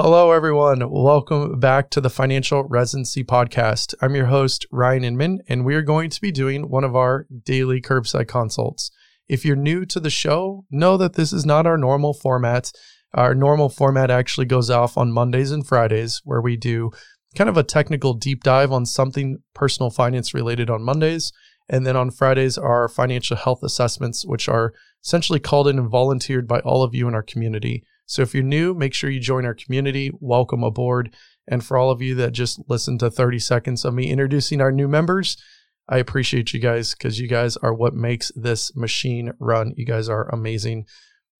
Hello, everyone. Welcome back to the Financial Residency Podcast. I'm your host, Ryan Inman, and we are going to be doing one of our daily curbside consults. If you're new to the show, know that this is not our normal format. Our normal format actually goes off on Mondays and Fridays, where we do kind of a technical deep dive on something personal finance related on Mondays. And then on Fridays are financial health assessments, which are essentially called in and volunteered by all of you in our community. So if you're new, make sure you join our community. Welcome aboard. And for all of you that just listened to 30 seconds of me introducing our new members, I appreciate you guys because you guys are what makes this machine run. You guys are amazing.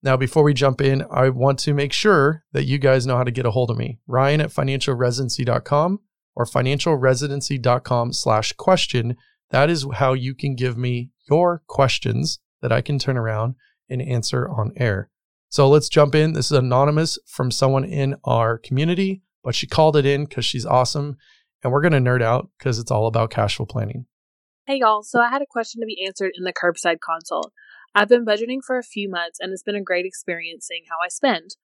Now, before we jump in, I want to make sure that you guys know how to get a hold of me. Ryan at financialresidency.com or financialresidency.com slash question. That is how you can give me your questions that I can turn around and answer on air. So let's jump in. This is anonymous from someone in our community, but she called it in because she's awesome. And we're going to nerd out because it's all about cash flow planning. Hey, y'all. So I had a question to be answered in the curbside consult. I've been budgeting for a few months and it's been a great experience seeing how I spend.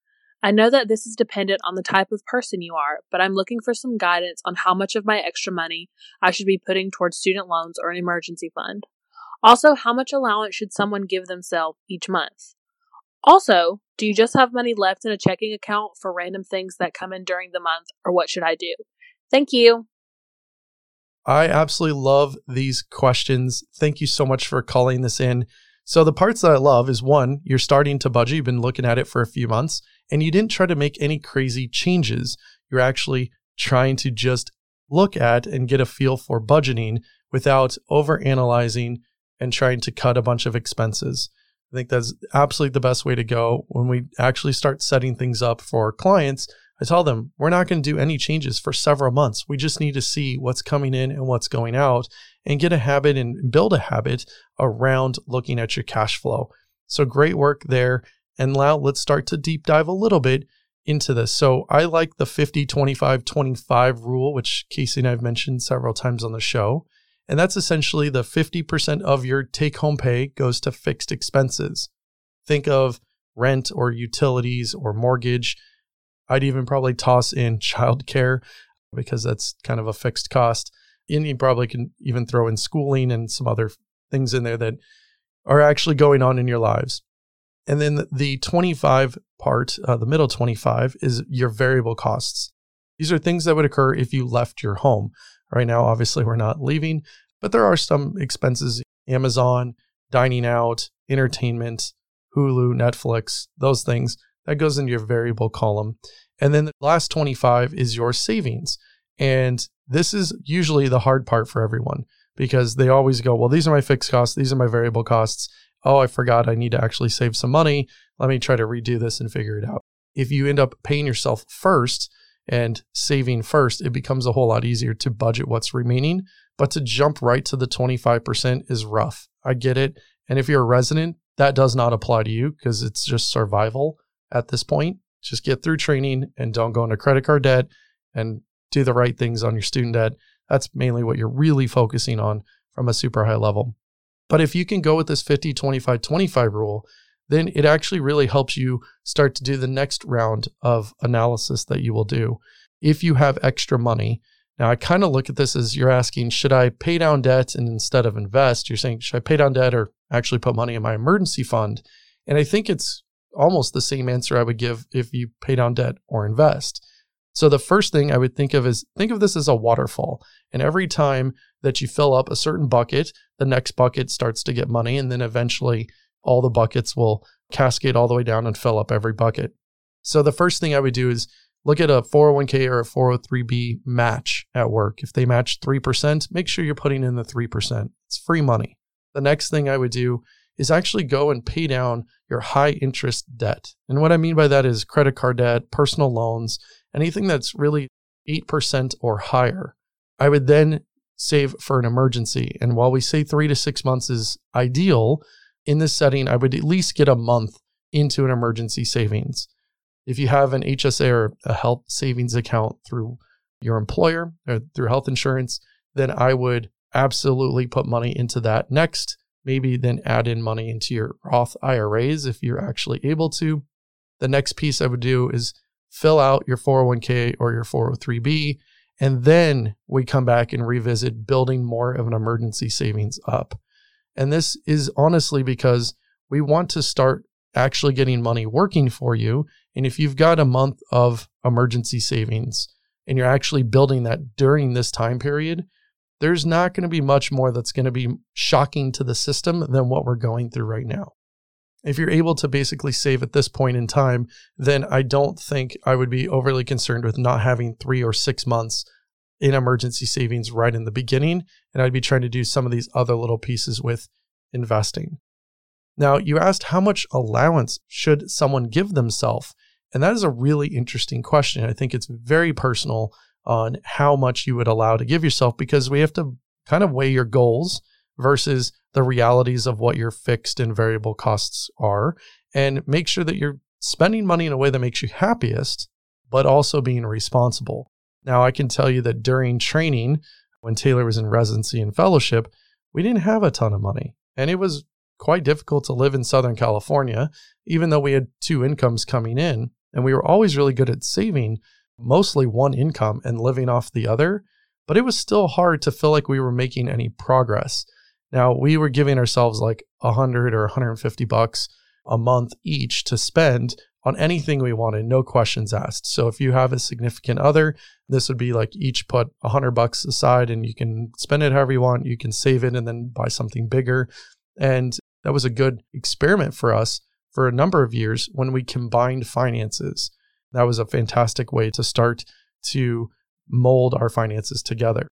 I know that this is dependent on the type of person you are, but I'm looking for some guidance on how much of my extra money I should be putting towards student loans or an emergency fund. Also, how much allowance should someone give themselves each month? Also, do you just have money left in a checking account for random things that come in during the month, or what should I do? Thank you. I absolutely love these questions. Thank you so much for calling this in. So, the parts that I love is one, you're starting to budget, you've been looking at it for a few months, and you didn't try to make any crazy changes. You're actually trying to just look at and get a feel for budgeting without over analyzing and trying to cut a bunch of expenses. I think that's absolutely the best way to go. When we actually start setting things up for clients, I tell them we're not going to do any changes for several months. We just need to see what's coming in and what's going out and get a habit and build a habit around looking at your cash flow. So great work there. And now let's start to deep dive a little bit into this. So I like the 50 25 25 rule, which Casey and I've mentioned several times on the show. And that's essentially the 50% of your take home pay goes to fixed expenses. Think of rent or utilities or mortgage. I'd even probably toss in childcare because that's kind of a fixed cost. And you probably can even throw in schooling and some other things in there that are actually going on in your lives. And then the 25 part, uh, the middle 25, is your variable costs. These are things that would occur if you left your home. Right now, obviously, we're not leaving, but there are some expenses Amazon, dining out, entertainment, Hulu, Netflix, those things that goes into your variable column. And then the last 25 is your savings. And this is usually the hard part for everyone because they always go, well, these are my fixed costs, these are my variable costs. Oh, I forgot I need to actually save some money. Let me try to redo this and figure it out. If you end up paying yourself first, and saving first, it becomes a whole lot easier to budget what's remaining. But to jump right to the 25% is rough. I get it. And if you're a resident, that does not apply to you because it's just survival at this point. Just get through training and don't go into credit card debt and do the right things on your student debt. That's mainly what you're really focusing on from a super high level. But if you can go with this 50, 25, 25 rule, then it actually really helps you start to do the next round of analysis that you will do. If you have extra money, now I kind of look at this as you're asking, should I pay down debt and instead of invest? You're saying, should I pay down debt or actually put money in my emergency fund? And I think it's almost the same answer I would give if you pay down debt or invest. So the first thing I would think of is think of this as a waterfall. And every time that you fill up a certain bucket, the next bucket starts to get money. And then eventually all the buckets will cascade all the way down and fill up every bucket. So the first thing I would do is look at a 401k or a 403b match at work. If they match 3%, make sure you're putting in the 3%. It's free money. The next thing I would do is actually go and pay down your high interest debt. And what I mean by that is credit card debt, personal loans, anything that's really 8% or higher. I would then save for an emergency. And while we say three to six months is ideal, in this setting, I would at least get a month into an emergency savings. If you have an HSA or a health savings account through your employer or through health insurance, then I would absolutely put money into that next. Maybe then add in money into your Roth IRAs if you're actually able to. The next piece I would do is fill out your 401k or your 403b, and then we come back and revisit building more of an emergency savings up. And this is honestly because we want to start actually getting money working for you. And if you've got a month of emergency savings and you're actually building that during this time period, there's not going to be much more that's going to be shocking to the system than what we're going through right now. If you're able to basically save at this point in time, then I don't think I would be overly concerned with not having three or six months in emergency savings right in the beginning. And I'd be trying to do some of these other little pieces with investing. Now, you asked how much allowance should someone give themselves? And that is a really interesting question. I think it's very personal on how much you would allow to give yourself because we have to kind of weigh your goals versus the realities of what your fixed and variable costs are and make sure that you're spending money in a way that makes you happiest, but also being responsible. Now, I can tell you that during training, when Taylor was in residency and fellowship, we didn't have a ton of money. And it was quite difficult to live in Southern California, even though we had two incomes coming in. And we were always really good at saving mostly one income and living off the other. But it was still hard to feel like we were making any progress. Now, we were giving ourselves like 100 or 150 bucks a month each to spend on anything we wanted, no questions asked. So if you have a significant other, this would be like each put a 100 bucks aside and you can spend it however you want. You can save it and then buy something bigger. And that was a good experiment for us for a number of years when we combined finances. That was a fantastic way to start to mold our finances together.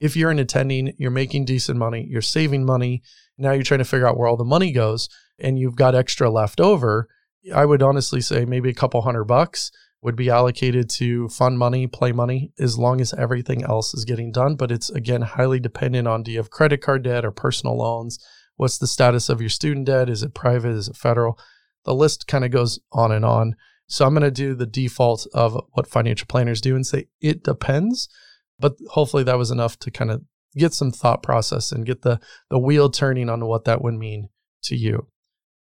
If you're an attending, you're making decent money, you're saving money, now you're trying to figure out where all the money goes and you've got extra left over, I would honestly say maybe a couple hundred bucks would be allocated to fund money, play money, as long as everything else is getting done. But it's again highly dependent on do you have credit card debt or personal loans? What's the status of your student debt? Is it private? Is it federal? The list kind of goes on and on. So I'm going to do the default of what financial planners do and say it depends. But hopefully that was enough to kind of get some thought process and get the, the wheel turning on what that would mean to you.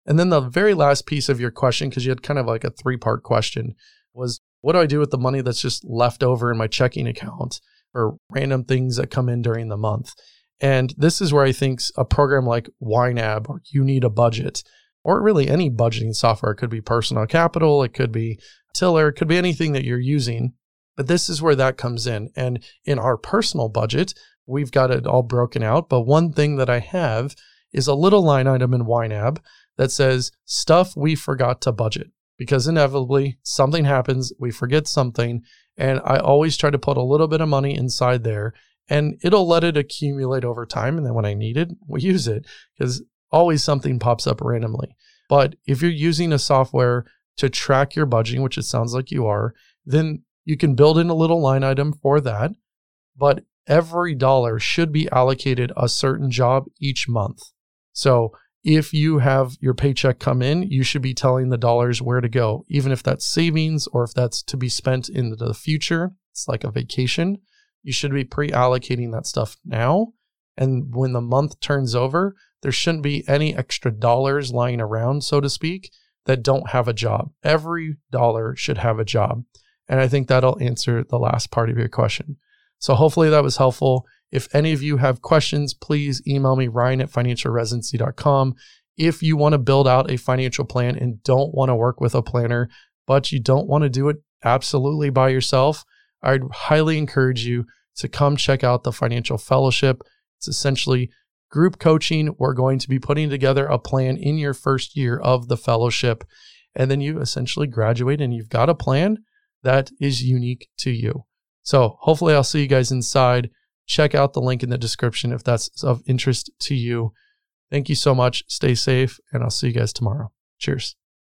And then the very last piece of your question, because you had kind of like a three part question, was what do I do with the money that's just left over in my checking account or random things that come in during the month? And this is where I think a program like YNAB or You Need a Budget, or really any budgeting software, it could be Personal Capital, it could be Tiller, it could be anything that you're using. But this is where that comes in. And in our personal budget, we've got it all broken out. But one thing that I have is a little line item in YNAB that says stuff we forgot to budget because inevitably something happens, we forget something. And I always try to put a little bit of money inside there and it'll let it accumulate over time. And then when I need it, we use it because always something pops up randomly. But if you're using a software to track your budgeting, which it sounds like you are, then you can build in a little line item for that. But every dollar should be allocated a certain job each month. So if you have your paycheck come in, you should be telling the dollars where to go, even if that's savings or if that's to be spent in the future. It's like a vacation you should be pre allocating that stuff now. And when the month turns over, there shouldn't be any extra dollars lying around, so to speak, that don't have a job. Every dollar should have a job. And I think that'll answer the last part of your question. So hopefully that was helpful. If any of you have questions, please email me, Ryan at financialresidency.com. If you want to build out a financial plan and don't want to work with a planner, but you don't want to do it absolutely by yourself, I'd highly encourage you to come check out the Financial Fellowship. It's essentially group coaching. We're going to be putting together a plan in your first year of the fellowship. And then you essentially graduate and you've got a plan that is unique to you. So hopefully, I'll see you guys inside. Check out the link in the description if that's of interest to you. Thank you so much. Stay safe, and I'll see you guys tomorrow. Cheers.